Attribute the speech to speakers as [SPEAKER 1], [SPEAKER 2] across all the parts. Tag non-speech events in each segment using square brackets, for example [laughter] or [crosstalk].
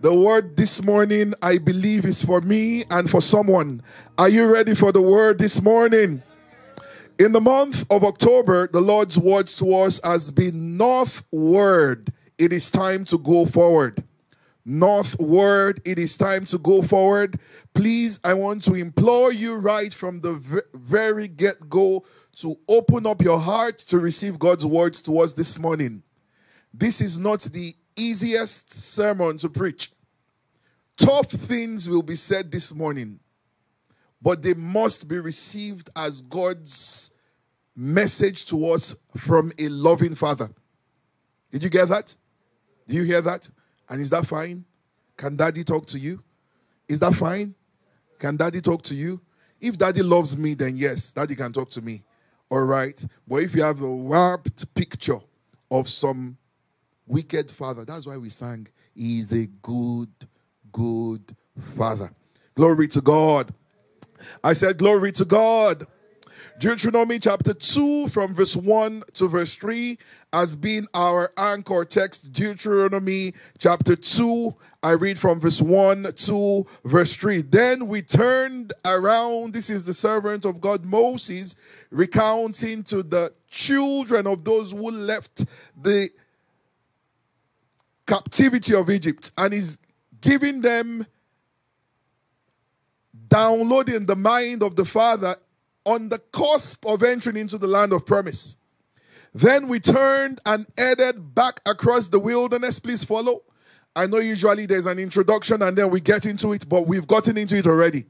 [SPEAKER 1] The word this morning, I believe, is for me and for someone. Are you ready for the word this morning? In the month of October, the Lord's words to us has been northward. It is time to go forward. Northward, it is time to go forward. Please, I want to implore you right from the very get go to open up your heart to receive God's words to us this morning. This is not the easiest sermon to preach. Tough things will be said this morning, but they must be received as God's message to us from a loving Father. Did you get that? Do you hear that? And is that fine? Can daddy talk to you? Is that fine? Can daddy talk to you? If daddy loves me, then yes, daddy can talk to me. All right. But if you have a warped picture of some wicked father, that's why we sang, He is a good, good father. Glory to God. I said, Glory to God. Deuteronomy chapter 2, from verse 1 to verse 3, has been our anchor text. Deuteronomy chapter 2, I read from verse 1 to verse 3. Then we turned around. This is the servant of God, Moses, recounting to the children of those who left the captivity of Egypt and is giving them downloading the mind of the father on the cusp of entering into the land of promise. Then we turned and headed back across the wilderness. Please follow. I know usually there's an introduction and then we get into it, but we've gotten into it already.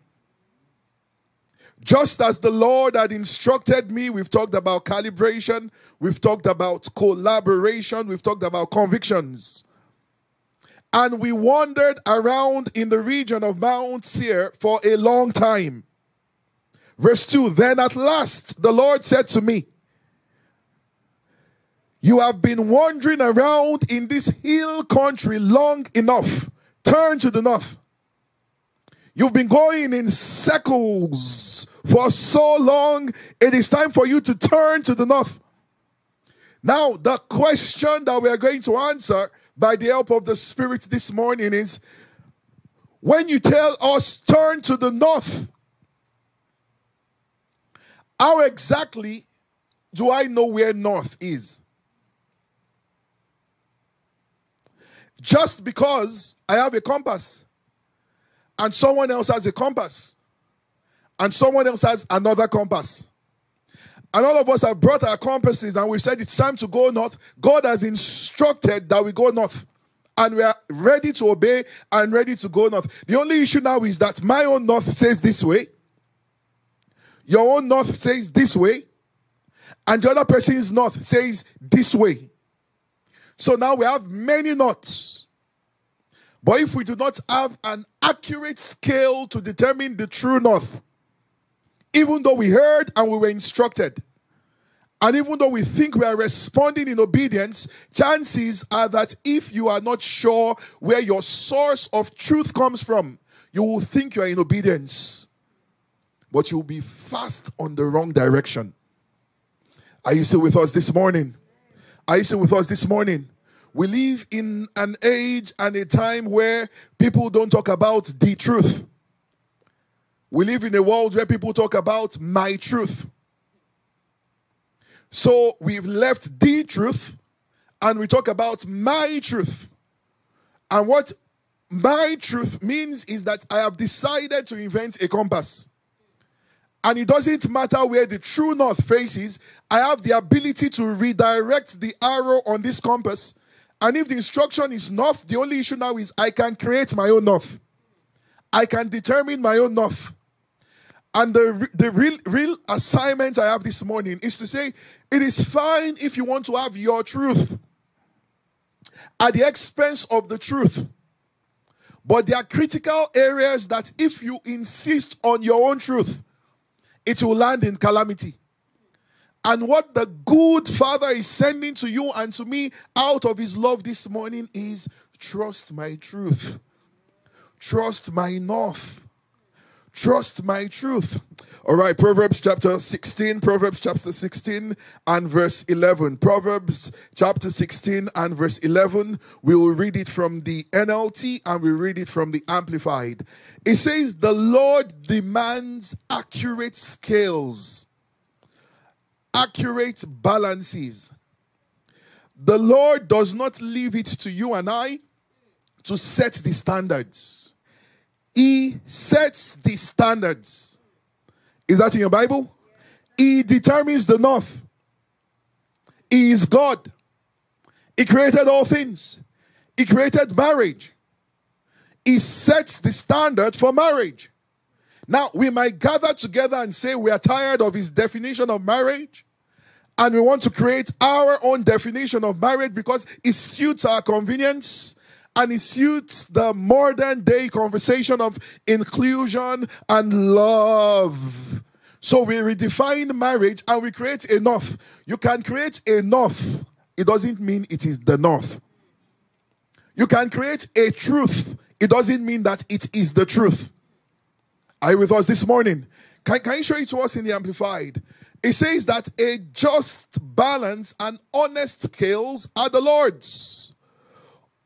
[SPEAKER 1] Just as the Lord had instructed me, we've talked about calibration, we've talked about collaboration, we've talked about convictions. And we wandered around in the region of Mount Seir for a long time. Verse 2 Then at last the Lord said to me, You have been wandering around in this hill country long enough. Turn to the north. You've been going in circles for so long. It is time for you to turn to the north. Now, the question that we are going to answer by the help of the Spirit this morning is when you tell us turn to the north, how exactly do I know where north is? Just because I have a compass and someone else has a compass and someone else has another compass. And all of us have brought our compasses and we've said it's time to go north. God has instructed that we go north. And we are ready to obey and ready to go north. The only issue now is that my own north says this way your own north says this way, and the other person's north says this way. So now we have many norths. But if we do not have an accurate scale to determine the true north, even though we heard and we were instructed, and even though we think we are responding in obedience, chances are that if you are not sure where your source of truth comes from, you will think you are in obedience but you'll be fast on the wrong direction. Are you still with us this morning? Are you still with us this morning? We live in an age and a time where people don't talk about the truth. We live in a world where people talk about my truth. So we've left the truth and we talk about my truth. And what my truth means is that I have decided to invent a compass. And it doesn't matter where the true north faces, I have the ability to redirect the arrow on this compass. And if the instruction is north, the only issue now is I can create my own north. I can determine my own north. And the, the real, real assignment I have this morning is to say it is fine if you want to have your truth at the expense of the truth. But there are critical areas that if you insist on your own truth, it will land in calamity. And what the good Father is sending to you and to me out of His love this morning is trust my truth, trust my north, trust my truth. All right, Proverbs chapter 16, Proverbs chapter 16 and verse 11. Proverbs chapter 16 and verse 11. We will read it from the NLT and we read it from the Amplified. It says, The Lord demands accurate scales, accurate balances. The Lord does not leave it to you and I to set the standards. He sets the standards. Is that in your Bible? He determines the north. He is God. He created all things. He created marriage. He sets the standard for marriage. Now, we might gather together and say we are tired of his definition of marriage and we want to create our own definition of marriage because it suits our convenience and it suits the modern day conversation of inclusion and love. So we redefine marriage and we create a north. You can create a north, it doesn't mean it is the north. You can create a truth, it doesn't mean that it is the truth. Are you with us this morning? Can, can you show it to us in the Amplified? It says that a just balance and honest scales are the Lord's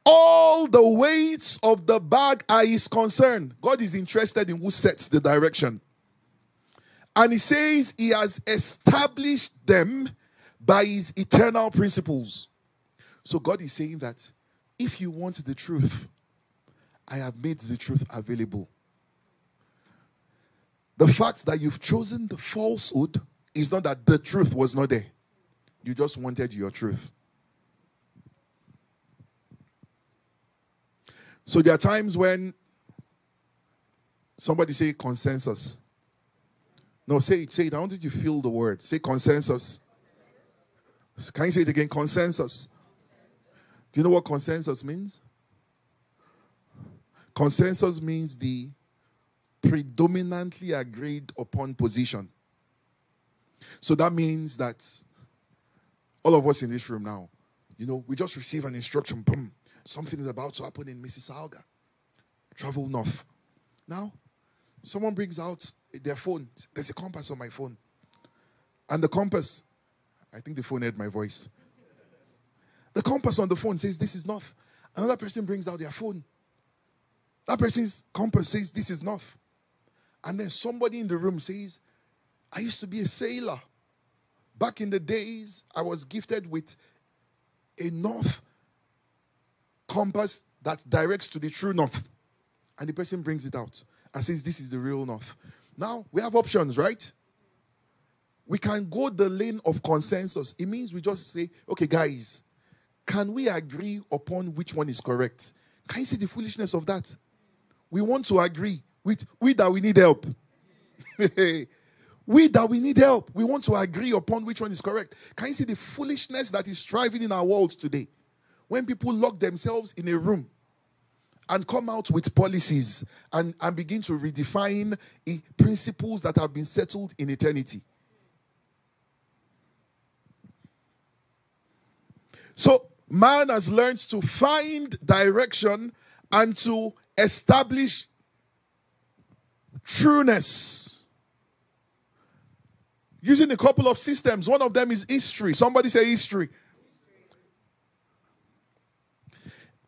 [SPEAKER 1] all the weights of the bag are his concern. God is interested in who sets the direction. And he says he has established them by his eternal principles. So God is saying that if you want the truth, I have made the truth available. The fact that you've chosen the falsehood is not that the truth was not there. You just wanted your truth. So there are times when somebody say consensus. No, say it, say it. I want you to feel the word. Say consensus. Can you say it again? Consensus. Do you know what consensus means? Consensus means the predominantly agreed upon position. So that means that all of us in this room now, you know, we just receive an instruction, boom, Something is about to happen in Mississauga. Travel north. Now, someone brings out their phone. There's a compass on my phone. And the compass, I think the phone heard my voice. The compass on the phone says this is north. Another person brings out their phone. That person's compass says this is north. And then somebody in the room says, I used to be a sailor. Back in the days, I was gifted with a north compass that directs to the true north. And the person brings it out and says, This is the real north. Now we have options, right? We can go the lane of consensus. It means we just say, Okay, guys, can we agree upon which one is correct? Can you see the foolishness of that? We want to agree with we that we need help. [laughs] we that we need help. We want to agree upon which one is correct. Can you see the foolishness that is thriving in our world today? When people lock themselves in a room and come out with policies and, and begin to redefine principles that have been settled in eternity. So, man has learned to find direction and to establish trueness using a couple of systems. One of them is history. Somebody say history.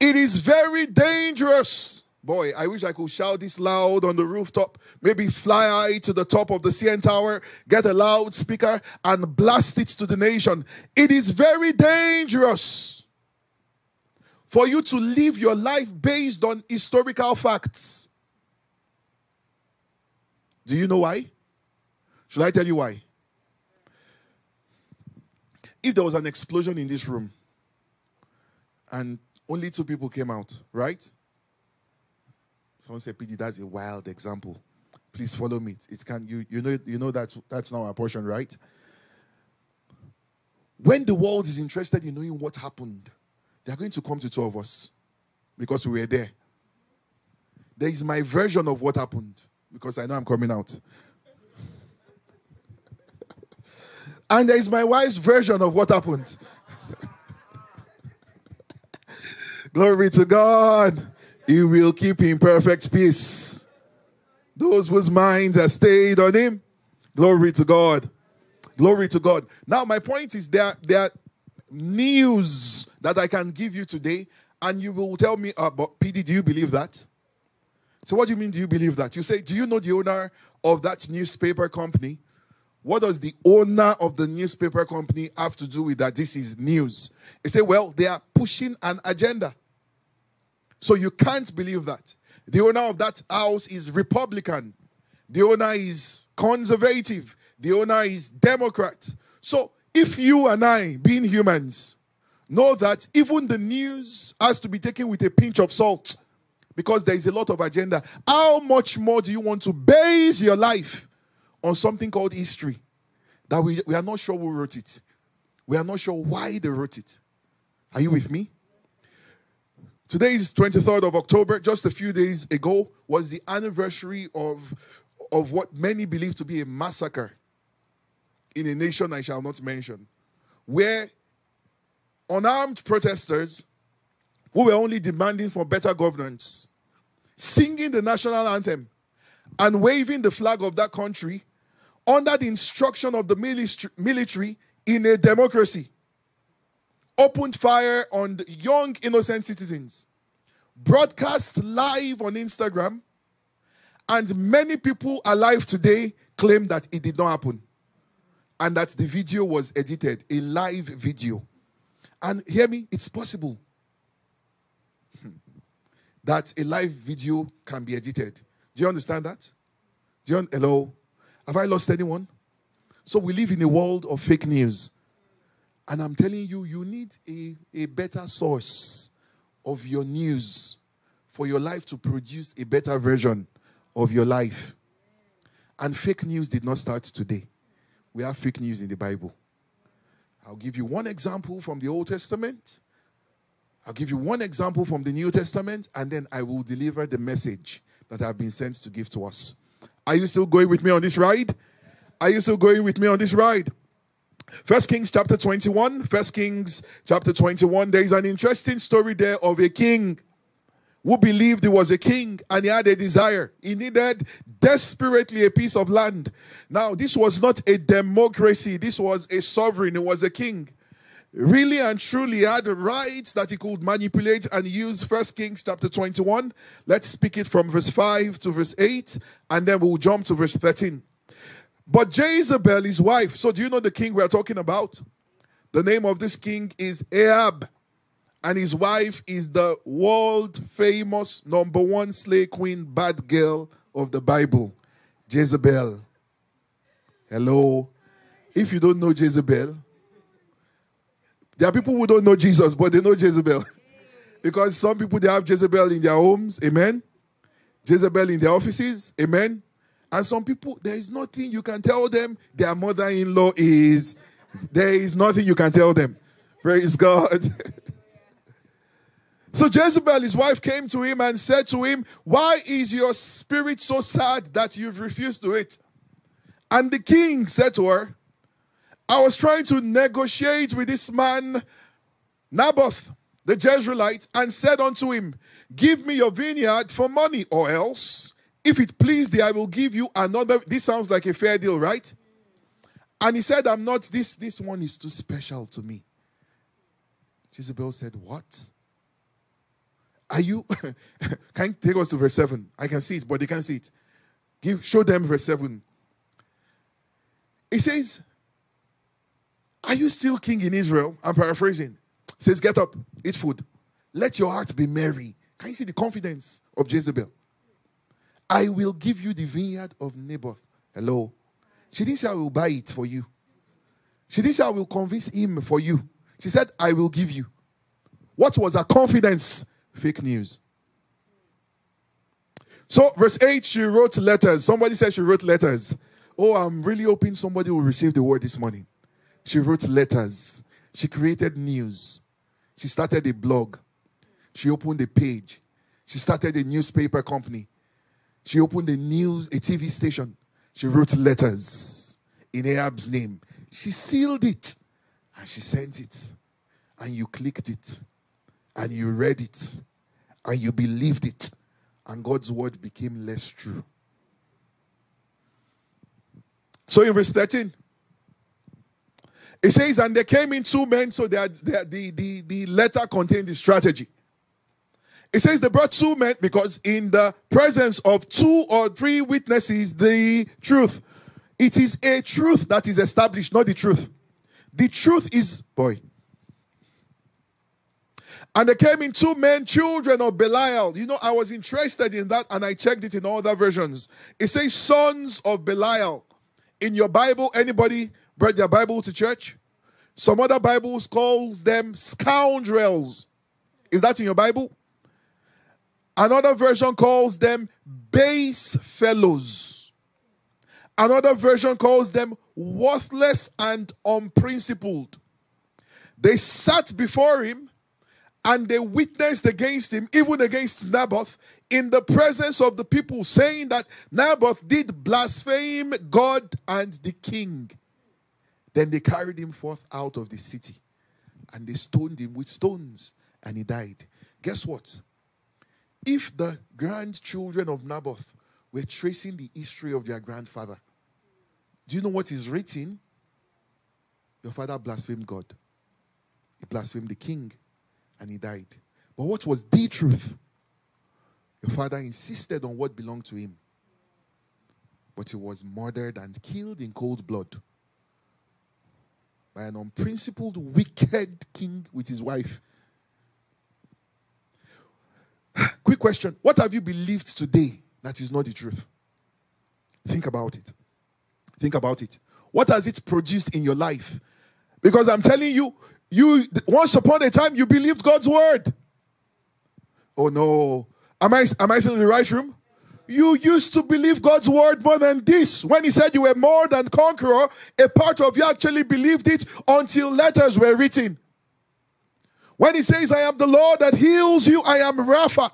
[SPEAKER 1] It is very dangerous. Boy, I wish I could shout this loud on the rooftop. Maybe fly high to the top of the CN Tower, get a loudspeaker, and blast it to the nation. It is very dangerous for you to live your life based on historical facts. Do you know why? Should I tell you why? If there was an explosion in this room and only two people came out, right? Someone said, PD, that's a wild example. Please follow me. It can you you know you know that that's not our portion, right? When the world is interested in knowing what happened, they are going to come to two of us because we were there. There is my version of what happened because I know I'm coming out. and there is my wife's version of what happened. Glory to God. He will keep in perfect peace. Those whose minds are stayed on him. Glory to God. Glory to God. Now, my point is there, there are news that I can give you today, and you will tell me, uh, but PD, do you believe that? So, what do you mean, do you believe that? You say, Do you know the owner of that newspaper company? What does the owner of the newspaper company have to do with that? This is news. They say, Well, they are pushing an agenda. So, you can't believe that. The owner of that house is Republican, the owner is conservative, the owner is Democrat. So, if you and I, being humans, know that even the news has to be taken with a pinch of salt because there is a lot of agenda. How much more do you want to base your life on something called history that we, we are not sure who wrote it? We are not sure why they wrote it. Are you with me? Today is 23rd of October. Just a few days ago was the anniversary of, of what many believe to be a massacre in a nation I shall not mention, where unarmed protesters who were only demanding for better governance, singing the national anthem and waving the flag of that country under the instruction of the military in a democracy, opened fire on young innocent citizens, broadcast live on Instagram, and many people alive today claim that it did not happen and that the video was edited, a live video. And hear me, it's possible [laughs] that a live video can be edited. Do you understand that? Do you, hello? Have I lost anyone? So we live in a world of fake news. And I'm telling you, you need a, a better source of your news for your life to produce a better version of your life. And fake news did not start today. We have fake news in the Bible. I'll give you one example from the Old Testament I'll give you one example from the New Testament, and then I will deliver the message that I've been sent to give to us. Are you still going with me on this ride? Are you still going with me on this ride? First Kings chapter 21. First Kings chapter 21. There is an interesting story there of a king who believed he was a king and he had a desire. He needed desperately a piece of land. Now, this was not a democracy, this was a sovereign, it was a king really and truly had rights that he could manipulate and use first kings chapter 21 let's speak it from verse 5 to verse 8 and then we'll jump to verse 13 but jezebel his wife. So do you know the king we're talking about? The name of this king is ahab. And his wife is the world famous number one slay queen bad girl of the bible jezebel. Hello? If you don't know jezebel there are people who don't know Jesus, but they know Jezebel. [laughs] because some people they have Jezebel in their homes, amen. Jezebel in their offices, amen. And some people, there is nothing you can tell them. Their mother-in-law is. There is nothing you can tell them. Praise God. [laughs] so Jezebel, his wife, came to him and said to him, Why is your spirit so sad that you've refused to eat? And the king said to her, I was trying to negotiate with this man, Naboth, the Jezreelite, and said unto him, Give me your vineyard for money, or else, if it please thee, I will give you another. This sounds like a fair deal, right? And he said, I'm not, this, this one is too special to me. Jezebel said, What? Are you? [laughs] can you take us to verse 7? I can see it, but they can't see it. Give, show them verse 7. He says, are you still king in Israel? I'm paraphrasing. Says, Get up, eat food. Let your heart be merry. Can you see the confidence of Jezebel? I will give you the vineyard of Naboth. Hello. She didn't say, I will buy it for you. She didn't say, I will convince him for you. She said, I will give you. What was her confidence? Fake news. So, verse 8, she wrote letters. Somebody said she wrote letters. Oh, I'm really hoping somebody will receive the word this morning. She wrote letters. She created news. She started a blog. She opened a page. She started a newspaper company. She opened a news, a TV station. She wrote letters in Ahab's name. She sealed it and she sent it. And you clicked it and you read it and you believed it. And God's word became less true. So in verse 13, it says, And there came in two men, so they they the, the, the letter contained the strategy. It says they brought two men because in the presence of two or three witnesses, the truth. It is a truth that is established, not the truth. The truth is, boy. And there came in two men, children of Belial. You know, I was interested in that and I checked it in other versions. It says sons of Belial. In your Bible, anybody brought their Bible to church? Some other Bibles calls them scoundrels. Is that in your Bible? Another version calls them base fellows. Another version calls them worthless and unprincipled. They sat before him and they witnessed against him, even against Naboth, in the presence of the people, saying that Naboth did blaspheme God and the king. Then they carried him forth out of the city and they stoned him with stones and he died. Guess what? If the grandchildren of Naboth were tracing the history of their grandfather, do you know what is written? Your father blasphemed God, he blasphemed the king, and he died. But what was the truth? Your father insisted on what belonged to him, but he was murdered and killed in cold blood by an unprincipled, wicked king with his wife Quick question What have you believed today that is not the truth? Think about it. Think about it. What has it produced in your life? Because I'm telling you, you once upon a time you believed God's word. Oh no. Am I am I still in the right room? You used to believe God's word more than this. When he said you were more than conqueror, a part of you actually believed it until letters were written. When he says, I am the Lord that heals you, I am Rapha.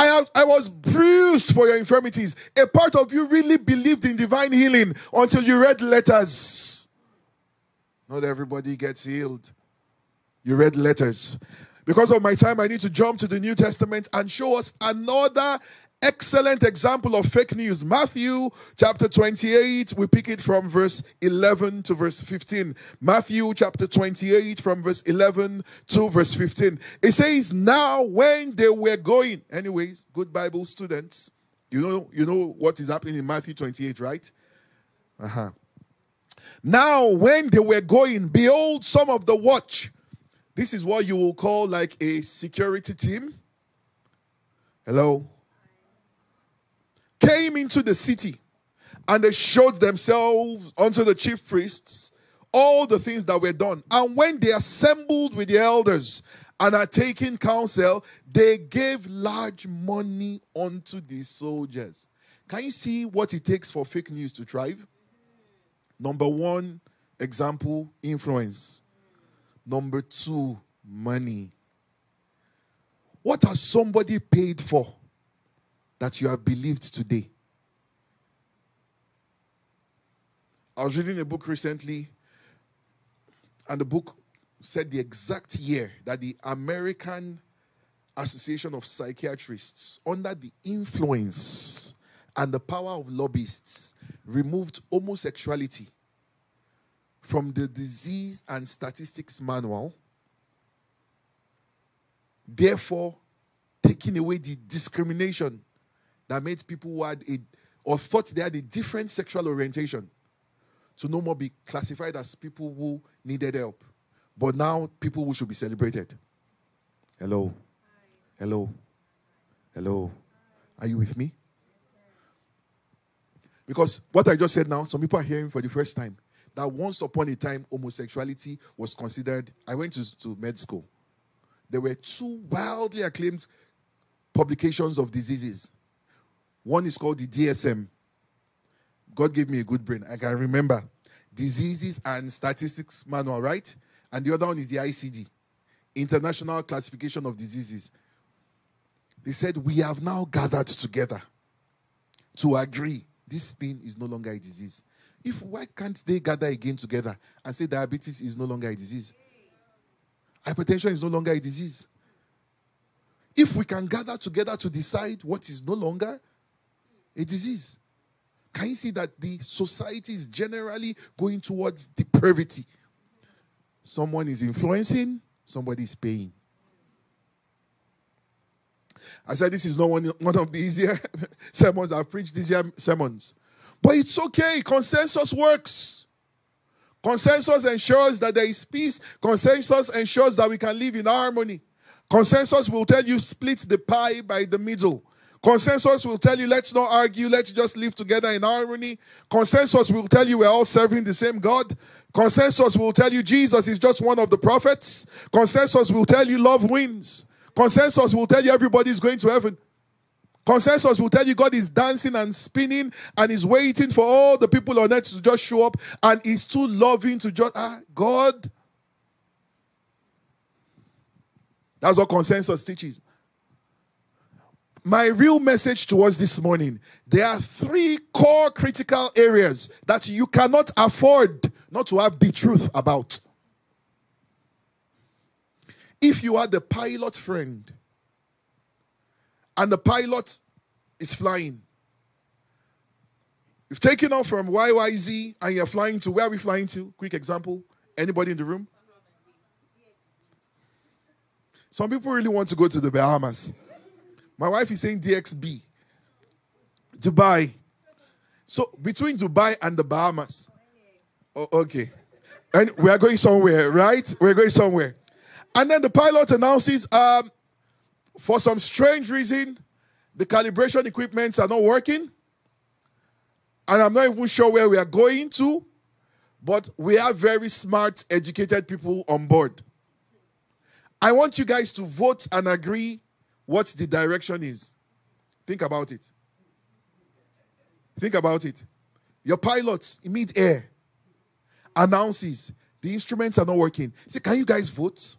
[SPEAKER 1] I, have, I was bruised for your infirmities. A part of you really believed in divine healing until you read letters. Not everybody gets healed. You read letters. Because of my time, I need to jump to the New Testament and show us another excellent example of fake news. Matthew chapter 28, we pick it from verse 11 to verse 15. Matthew chapter 28 from verse 11 to verse 15. It says, Now when they were going, anyways, good Bible students, you know, you know what is happening in Matthew 28, right? Uh-huh. Now when they were going, behold, some of the watch. This is what you will call like a security team. Hello? Came into the city and they showed themselves unto the chief priests all the things that were done. And when they assembled with the elders and are taking counsel, they gave large money unto the soldiers. Can you see what it takes for fake news to thrive? Number one, example, influence. Number two, money. What has somebody paid for? That you have believed today. I was reading a book recently, and the book said the exact year that the American Association of Psychiatrists, under the influence and the power of lobbyists, removed homosexuality from the Disease and Statistics Manual, therefore, taking away the discrimination that made people who had a or thought they had a different sexual orientation to no more be classified as people who needed help, but now people who should be celebrated. Hello. Hello. Hello. Are you with me? Because what I just said now, some people are hearing for the first time that once upon a time homosexuality was considered. I went to, to med school. There were two wildly acclaimed publications of diseases one is called the DSM. God gave me a good brain. I can remember diseases and statistics manual, right? And the other one is the ICD, International Classification of Diseases. They said, We have now gathered together to agree this thing is no longer a disease. If why can't they gather again together and say diabetes is no longer a disease? Hypertension is no longer a disease. If we can gather together to decide what is no longer a disease. Can you see that the society is generally going towards depravity? Someone is influencing, somebody is paying. I said this is not one, one of the easier [laughs] sermons I've preached this year sermons. But it's okay. Consensus works. Consensus ensures that there is peace. Consensus ensures that we can live in harmony. Consensus will tell you split the pie by the middle. Consensus will tell you let's not argue, let's just live together in harmony. Consensus will tell you we're all serving the same God. Consensus will tell you Jesus is just one of the prophets. Consensus will tell you love wins. Consensus will tell you everybody's going to heaven. Consensus will tell you God is dancing and spinning and is waiting for all the people on earth to just show up and is too loving to just, ah, God. That's what consensus teaches. My real message to us this morning there are three core critical areas that you cannot afford not to have the truth about. If you are the pilot friend and the pilot is flying, you've taken off from YYZ and you're flying to where are we flying to? Quick example. Anybody in the room? Some people really want to go to the Bahamas. My wife is saying DXB. Dubai. So between Dubai and the Bahamas. Oh, okay. And we are going somewhere, right? We're going somewhere. And then the pilot announces, um, for some strange reason, the calibration equipments are not working. And I'm not even sure where we are going to, but we have very smart, educated people on board. I want you guys to vote and agree what the direction is. Think about it. Think about it. Your pilot, in mid-air, announces the instruments are not working. Say, can you guys vote?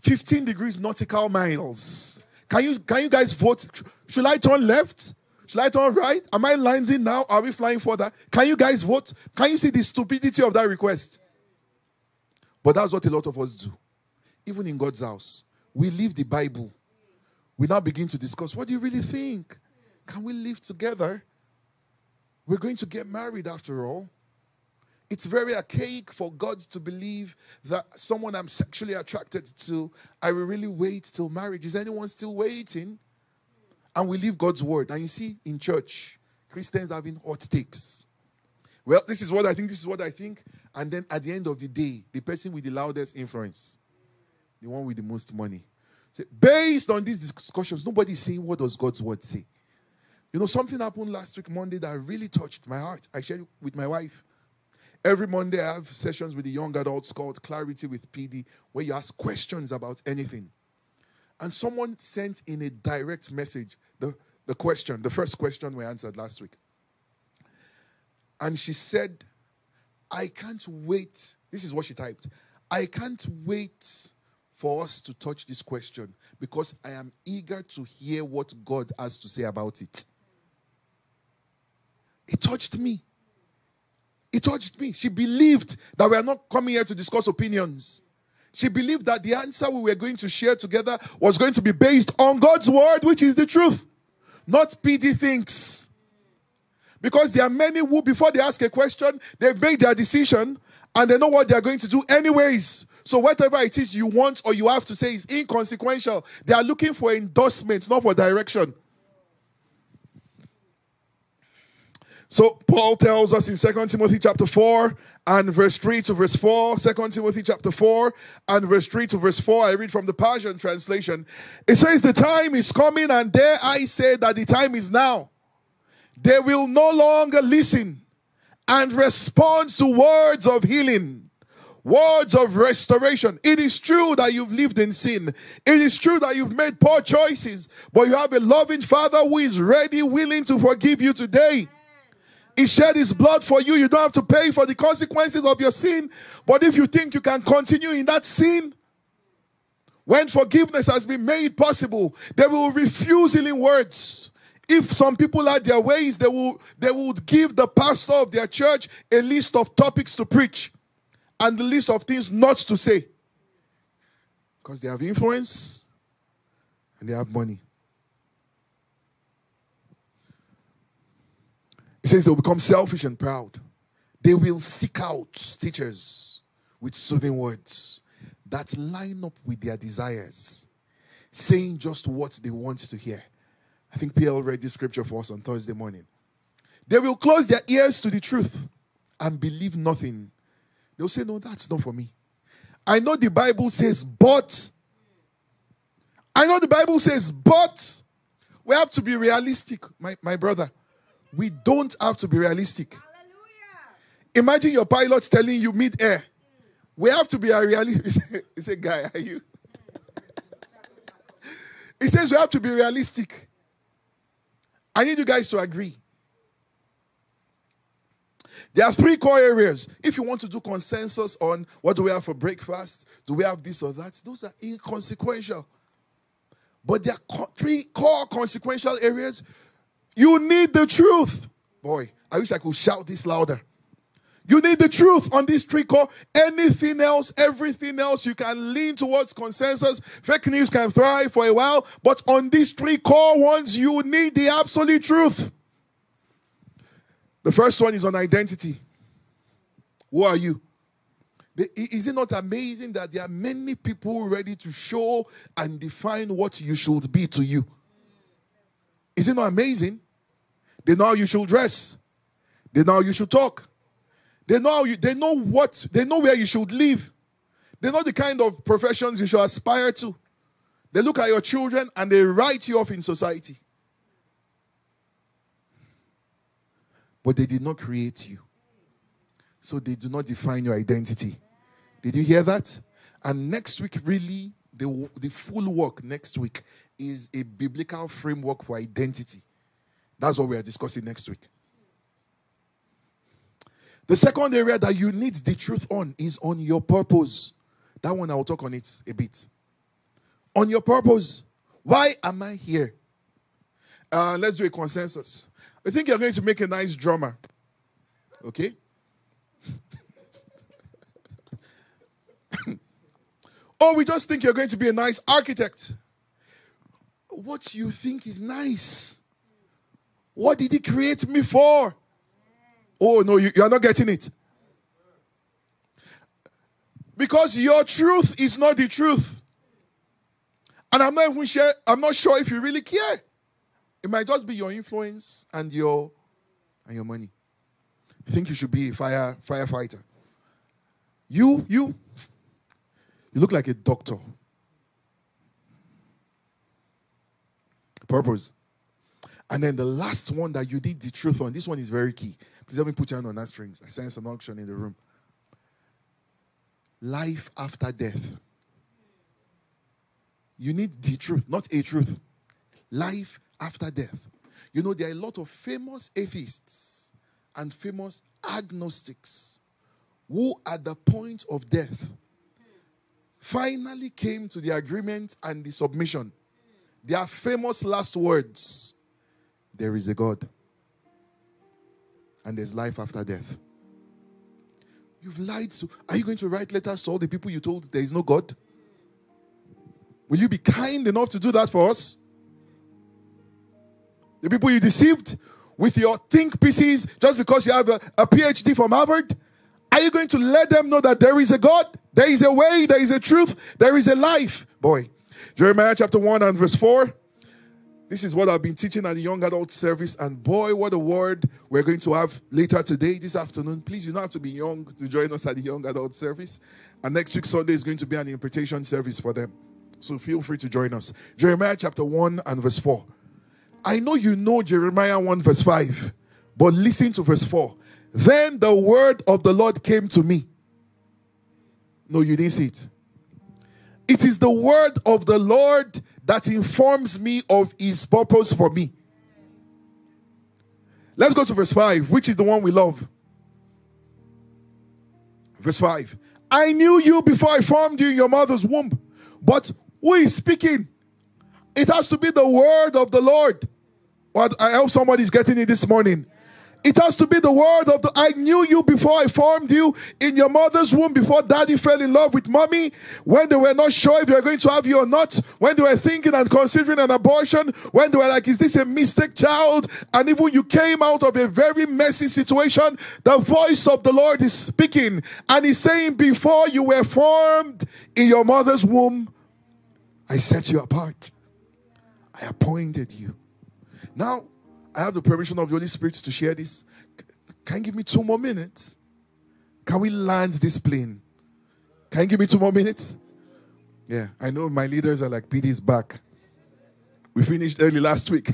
[SPEAKER 1] 15 degrees nautical miles. Can you can you guys vote? Should I turn left? Should I turn right? Am I landing now? Are we flying further? Can you guys vote? Can you see the stupidity of that request? But that's what a lot of us do. Even in God's house, we leave the Bible. We now begin to discuss what do you really think? Can we live together? We're going to get married after all. It's very archaic for God to believe that someone I'm sexually attracted to, I will really wait till marriage. Is anyone still waiting? And we leave God's word. And you see, in church, Christians having hot takes. Well, this is what I think, this is what I think. And then at the end of the day, the person with the loudest influence, the one with the most money. Say, based on these discussions, nobody's saying what does God's word say. You know, something happened last week, Monday, that really touched my heart. I shared it with my wife. Every Monday, I have sessions with the young adults called Clarity with PD, where you ask questions about anything. And someone sent in a direct message the, the question, the first question we answered last week. And she said, I can't wait. This is what she typed. I can't wait for us to touch this question because I am eager to hear what God has to say about it. It touched me. It touched me. She believed that we are not coming here to discuss opinions. She believed that the answer we were going to share together was going to be based on God's word, which is the truth, not PD thinks. Because there are many who, before they ask a question, they've made their decision and they know what they're going to do anyways. So whatever it is you want or you have to say is inconsequential. They are looking for endorsement, not for direction. So Paul tells us in 2 Timothy chapter 4 and verse 3 to verse 4, 2 Timothy chapter 4 and verse 3 to verse 4, I read from the Passion translation. It says, The time is coming, and there I say that the time is now. They will no longer listen and respond to words of healing, words of restoration. It is true that you've lived in sin. It is true that you've made poor choices, but you have a loving Father who is ready, willing to forgive you today. He shed his blood for you. You don't have to pay for the consequences of your sin. But if you think you can continue in that sin, when forgiveness has been made possible, they will refuse healing words. If some people had their ways, they will they would give the pastor of their church a list of topics to preach and the list of things not to say. Because they have influence and they have money. He says they'll become selfish and proud. They will seek out teachers with soothing words that line up with their desires, saying just what they want to hear. I think PL read this scripture for us on Thursday morning. They will close their ears to the truth and believe nothing. They'll say, No, that's not for me. I know the Bible says, but. I know the Bible says, but. We have to be realistic, my, my brother. We don't have to be realistic. Hallelujah. Imagine your pilot telling you mid air. We have to be a realist. [laughs] he said, Guy, are you? [laughs] he says we have to be realistic. I need you guys to agree. There are three core areas. If you want to do consensus on what do we have for breakfast, do we have this or that, those are inconsequential. But there are three core consequential areas. You need the truth. Boy, I wish I could shout this louder. You need the truth on this three core. Anything else, everything else, you can lean towards consensus. Fake news can thrive for a while, but on these three core ones, you need the absolute truth. The first one is on identity. Who are you? Is it not amazing that there are many people ready to show and define what you should be to you? Is it not amazing? They know how you should dress. They know how you should talk. They know you, they know what they know where you should live. They know the kind of professions you should aspire to. They look at your children and they write you off in society. But they did not create you. So they do not define your identity. Did you hear that? And next week, really, the, the full work next week is a biblical framework for identity. That's what we are discussing next week. The second area that you need the truth on is on your purpose. That one I'll talk on it a bit. On your purpose. Why am I here? Uh, let's do a consensus. I think you're going to make a nice drummer. Okay? [laughs] or we just think you're going to be a nice architect. What you think is nice? What did he create me for? Oh, no, you, you are not getting it. Because your truth is not the truth. And I'm not even sure, I'm not sure if you really care. It might just be your influence and your and your money. You think you should be a fire firefighter. You, you, you look like a doctor. Purpose. And then the last one that you did the truth on, this one is very key. Please let me put your hand on that strings. I sense an unction in the room. Life after death. You need the truth, not a truth. Life after death. You know, there are a lot of famous atheists and famous agnostics who, at the point of death, finally came to the agreement and the submission. Their famous last words there is a God and there's life after death. You've lied to. Are you going to write letters to all the people you told there is no God? Will you be kind enough to do that for us? The people you deceived with your think pieces just because you have a, a PhD from Harvard? Are you going to let them know that there is a God? There is a way, there is a truth, there is a life. Boy, Jeremiah chapter 1 and verse 4. This is what I've been teaching at the young adult service, and boy, what a word we're going to have later today, this afternoon. Please, you don't have to be young to join us at the young adult service. And next week, Sunday, is going to be an interpretation service for them. So feel free to join us. Jeremiah chapter 1 and verse 4. I know you know Jeremiah 1 verse 5, but listen to verse 4. Then the word of the Lord came to me. No, you didn't see it. It is the word of the Lord that informs me of his purpose for me. Let's go to verse 5, which is the one we love. Verse 5 I knew you before I formed you in your mother's womb. But who is speaking? It has to be the word of the Lord. I hope somebody's getting it this morning. It has to be the word of the, I knew you before I formed you in your mother's womb, before daddy fell in love with mommy, when they were not sure if you're going to have you or not, when they were thinking and considering an abortion, when they were like, is this a mistake child? And even you came out of a very messy situation, the voice of the Lord is speaking and he's saying, before you were formed in your mother's womb, I set you apart. I appointed you. Now, I have the permission of the Holy Spirit to share this. Can you give me two more minutes? Can we land this plane? Can you give me two more minutes? Yeah, I know my leaders are like, PD's back. We finished early last week.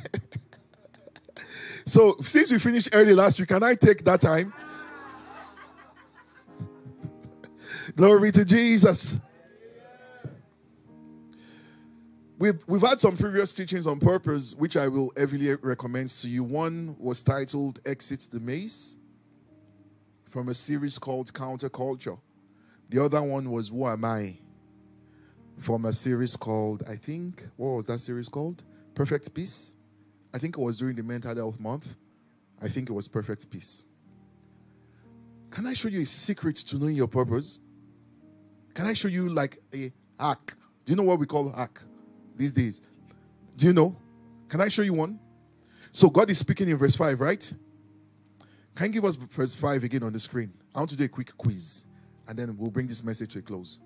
[SPEAKER 1] [laughs] so, since we finished early last week, can I take that time? [laughs] Glory to Jesus. We've, we've had some previous teachings on purpose, which I will heavily recommend to you. One was titled Exit the Maze from a series called Counterculture. The other one was Who Am I from a series called, I think, what was that series called? Perfect Peace. I think it was during the Mental Health Month. I think it was Perfect Peace. Can I show you a secret to knowing your purpose? Can I show you like a hack? Do you know what we call hack? These days. Do you know? Can I show you one? So God is speaking in verse 5, right? Can you give us verse 5 again on the screen? I want to do a quick quiz and then we'll bring this message to a close.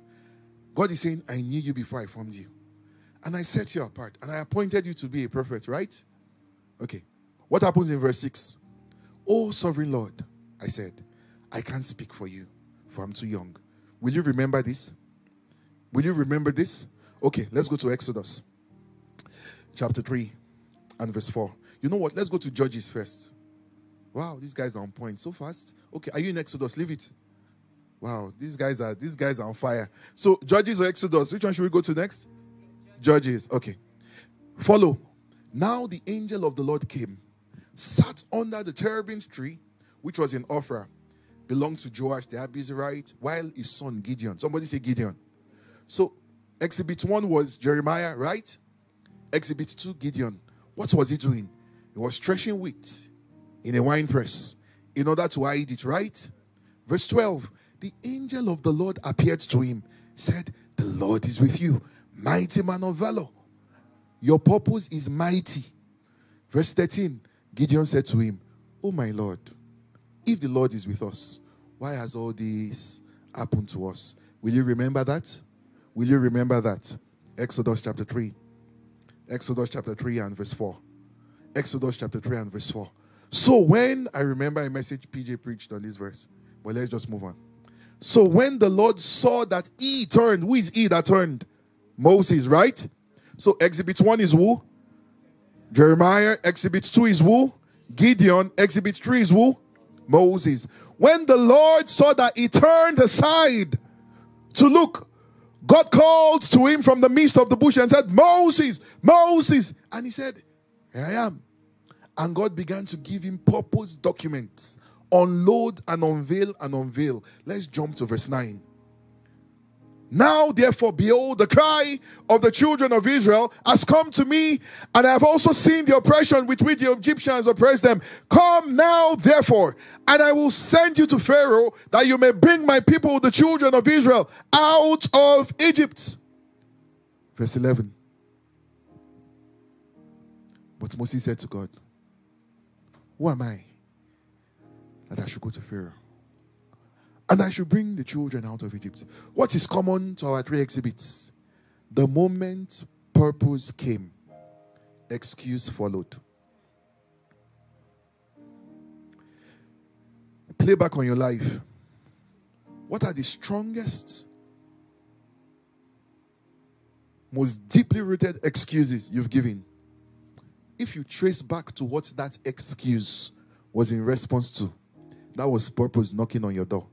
[SPEAKER 1] God is saying, I knew you before I formed you. And I set you apart and I appointed you to be a prophet, right? Okay. What happens in verse 6? Oh, sovereign Lord, I said, I can't speak for you, for I'm too young. Will you remember this? Will you remember this? Okay, let's go to Exodus chapter 3 and verse 4. You know what? Let's go to Judges first. Wow, these guys are on point so fast. Okay, are you in Exodus? Leave it. Wow, these guys are these guys are on fire. So Judges or Exodus, which one should we go to next? Judges. Okay. Follow. Now the angel of the Lord came, sat under the terebinth tree, which was in Ophrah, belonged to Joash the Abiezrite, while his son Gideon. Somebody say Gideon. So Exhibit one was Jeremiah, right? Exhibit two, Gideon. What was he doing? He was threshing wheat in a wine press in order to hide it, right? Verse 12 The angel of the Lord appeared to him, said, The Lord is with you, mighty man of valor. Your purpose is mighty. Verse 13 Gideon said to him, Oh my Lord, if the Lord is with us, why has all this happened to us? Will you remember that? Will you remember that? Exodus chapter 3. Exodus chapter 3 and verse 4. Exodus chapter 3 and verse 4. So when I remember a message PJ preached on this verse, but let's just move on. So when the Lord saw that he turned, who is he that turned? Moses, right? So exhibit 1 is who? Jeremiah. Exhibit 2 is who? Gideon. Exhibit 3 is who? Moses. When the Lord saw that he turned aside to look, God called to him from the midst of the bush and said, Moses, Moses. And he said, Here I am. And God began to give him purpose documents, unload and unveil and unveil. Let's jump to verse 9. Now, therefore, behold, the cry of the children of Israel has come to me, and I have also seen the oppression with which the Egyptians oppress them. Come now, therefore, and I will send you to Pharaoh, that you may bring my people, the children of Israel, out of Egypt. Verse 11. But Moses said to God, Who am I that I should go to Pharaoh? And I should bring the children out of Egypt. What is common to our three exhibits? The moment purpose came, excuse followed. Play back on your life. What are the strongest, most deeply rooted excuses you've given? If you trace back to what that excuse was in response to, that was purpose knocking on your door.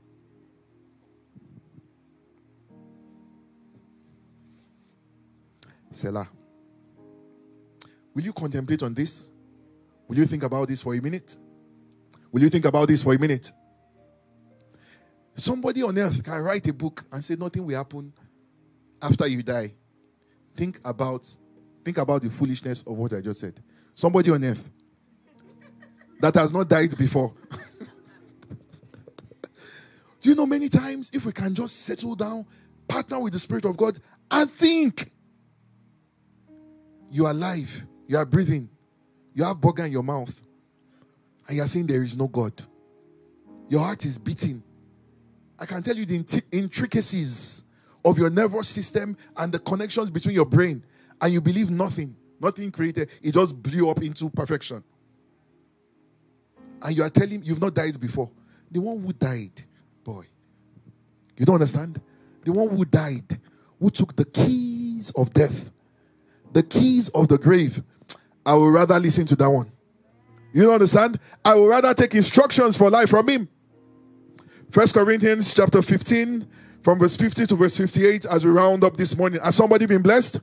[SPEAKER 1] Selah. Will you contemplate on this? Will you think about this for a minute? Will you think about this for a minute? Somebody on earth can write a book and say nothing will happen after you die. Think about think about the foolishness of what I just said. Somebody on earth. that has not died before. [laughs] Do you know many times if we can just settle down, partner with the Spirit of God, and think you are alive, you are breathing, you have burger in your mouth, and you are saying there is no God. Your heart is beating. I can tell you the intricacies of your nervous system and the connections between your brain, and you believe nothing, nothing created, it just blew up into perfection. And you are telling you've not died before. The one who died, boy, you don't understand? The one who died, who took the keys of death, the keys of the grave. I would rather listen to that one. You don't understand? I would rather take instructions for life from him. First Corinthians chapter 15, from verse 50 to verse 58, as we round up this morning. Has somebody been blessed?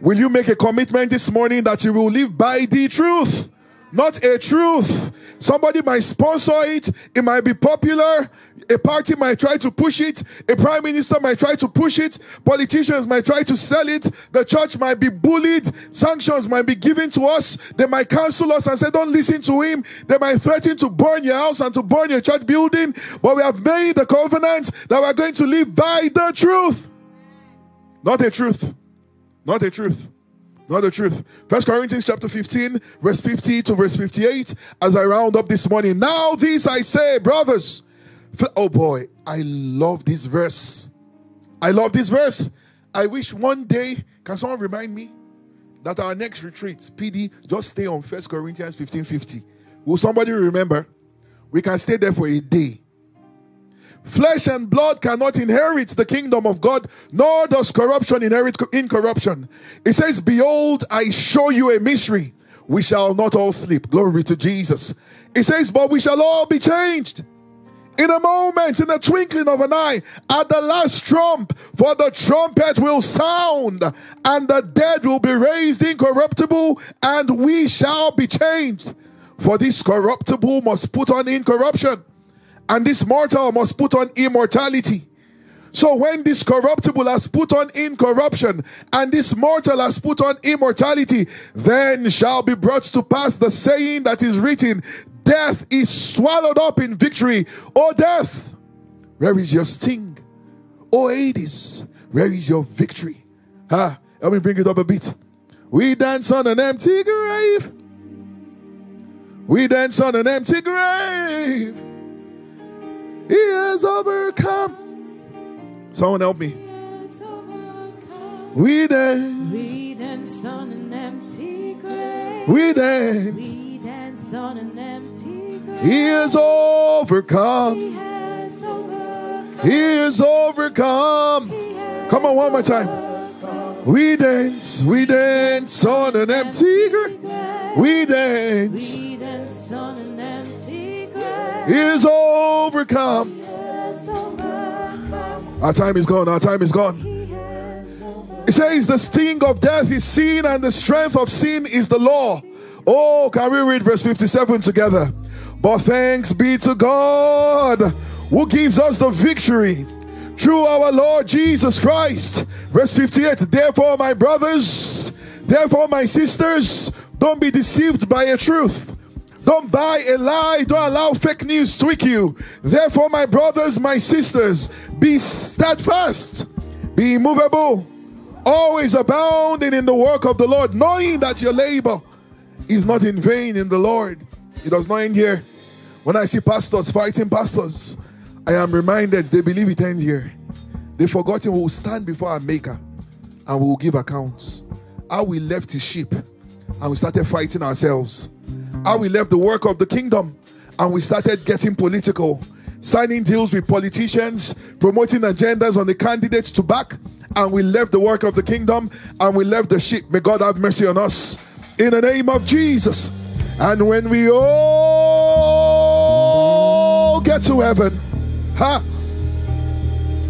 [SPEAKER 1] Will you make a commitment this morning that you will live by the truth? Not a truth. Somebody might sponsor it. It might be popular. A party might try to push it. A prime minister might try to push it. Politicians might try to sell it. The church might be bullied. Sanctions might be given to us. They might cancel us and say, don't listen to him. They might threaten to burn your house and to burn your church building. But we have made the covenant that we're going to live by the truth. Not a truth. Not a truth. Not the truth. First Corinthians chapter 15, verse 50 to verse 58. As I round up this morning. Now this I say, brothers Oh boy, I love this verse. I love this verse. I wish one day, can someone remind me that our next retreat, PD, just stay on First Corinthians 15 50. Will somebody remember? We can stay there for a day. Flesh and blood cannot inherit the kingdom of God, nor does corruption inherit incorruption. It says, Behold, I show you a mystery. We shall not all sleep. Glory to Jesus. It says, But we shall all be changed in a moment, in the twinkling of an eye, at the last trump, for the trumpet will sound, and the dead will be raised incorruptible, and we shall be changed. For this corruptible must put on incorruption, and this mortal must put on immortality. So when this corruptible has put on incorruption and this mortal has put on immortality, then shall be brought to pass the saying that is written, Death is swallowed up in victory. Oh, death, where is your sting? Oh, Hades, where is your victory? Ah, let me bring it up a bit. We dance on an empty grave. We dance on an empty grave. He has overcome. Someone help me. We dance. We dance on an empty grave. We dance. We dance on an he is overcome. He has overcome. He is overcome. Come on, one more time. We dance, we dance on an empty grave. We dance. We dance on an empty grave. Is overcome. Our time is gone. Our time is gone. It says the sting of death is sin and the strength of sin is the law. Oh, can we read verse 57 together? But thanks be to God who gives us the victory through our Lord Jesus Christ. Verse 58 Therefore, my brothers, therefore, my sisters, don't be deceived by a truth. Don't buy a lie. Don't allow fake news tweak you. Therefore, my brothers, my sisters, be steadfast, be immovable, always abounding in the work of the Lord, knowing that your labor is not in vain in the Lord. It does not end here. When I see pastors fighting pastors, I am reminded they believe it ends here. They forgotten we will stand before our Maker and we will give accounts. How we left his sheep and we started fighting ourselves. How we left the work of the kingdom and we started getting political, signing deals with politicians, promoting agendas on the candidates to back, and we left the work of the kingdom and we left the sheep. May God have mercy on us in the name of Jesus. And when we all get to heaven, ha!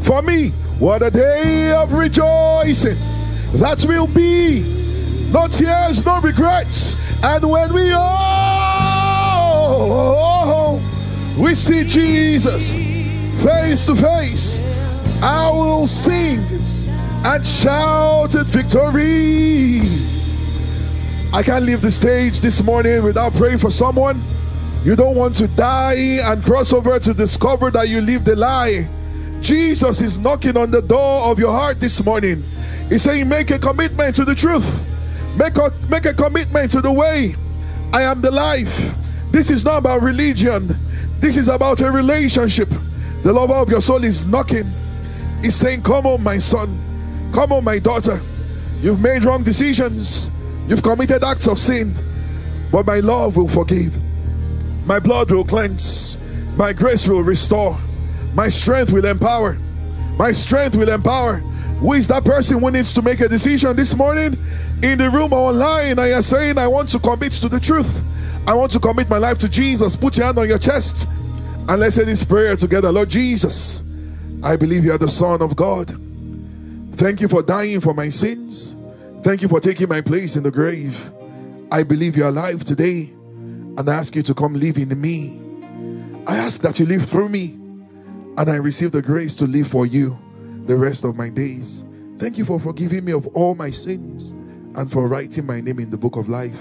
[SPEAKER 1] For me, what a day of rejoicing that will be. No tears, no regrets. And when we all we see Jesus face to face, I will sing and shout at victory. I can't leave the stage this morning without praying for someone. You don't want to die and cross over to discover that you lived a lie. Jesus is knocking on the door of your heart this morning. He's saying, Make a commitment to the truth, make a, make a commitment to the way. I am the life. This is not about religion, this is about a relationship. The lover of your soul is knocking. He's saying, Come on, my son. Come on, my daughter. You've made wrong decisions. You've committed acts of sin. But my love will forgive. My blood will cleanse. My grace will restore. My strength will empower. My strength will empower. Who is that person who needs to make a decision this morning? In the room or online, and you're saying, I want to commit to the truth. I want to commit my life to Jesus. Put your hand on your chest and let's say this prayer together. Lord Jesus, I believe you are the Son of God. Thank you for dying for my sins. Thank you for taking my place in the grave. I believe you're alive today and I ask you to come live in me. I ask that you live through me and I receive the grace to live for you the rest of my days. Thank you for forgiving me of all my sins and for writing my name in the book of life.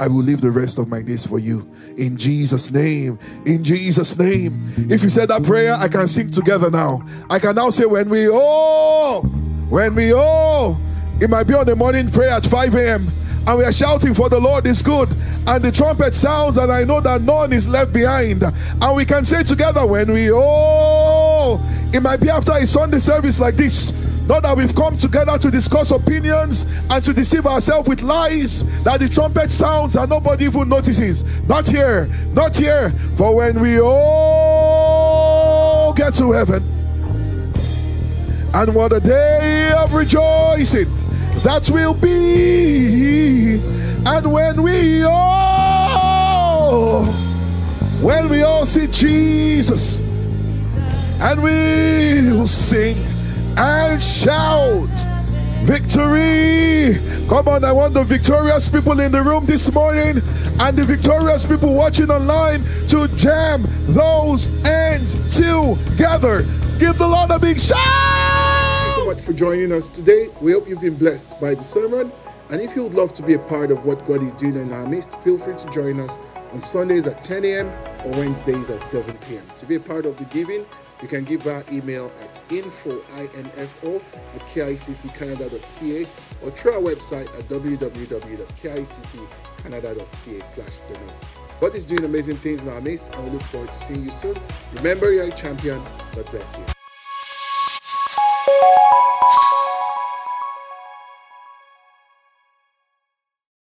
[SPEAKER 1] I will live the rest of my days for you. In Jesus' name. In Jesus' name. If you said that prayer, I can sing together now. I can now say, when we all, when we all, it might be on the morning prayer at 5 a.m. and we are shouting for the Lord is good and the trumpet sounds and I know that none is left behind and we can say together when we all it might be after a Sunday service like this not that we've come together to discuss opinions and to deceive ourselves with lies that the trumpet sounds and nobody even notices. Not here, not here. For when we all get to heaven, and what a day of rejoicing that will be. And when we all, when we all see Jesus, and we will sing and shout victory. Come on, I want the victorious people in the room this morning and the victorious people watching online to jam those ends together. Give the Lord a big shout. Thank you so much for joining us today. We hope you've been blessed by the sermon. And if you would love to be a part of what God is doing in our midst, feel free to join us on Sundays at 10 a.m. or Wednesdays at 7 p.m. To be a part of the giving, you can give our email at info, I-N-F-O, at kicccanada.ca or through our website at www.kicccanada.ca slash donate. God is doing amazing things in our midst and we look forward to seeing you soon. Remember, you're a champion. God bless you.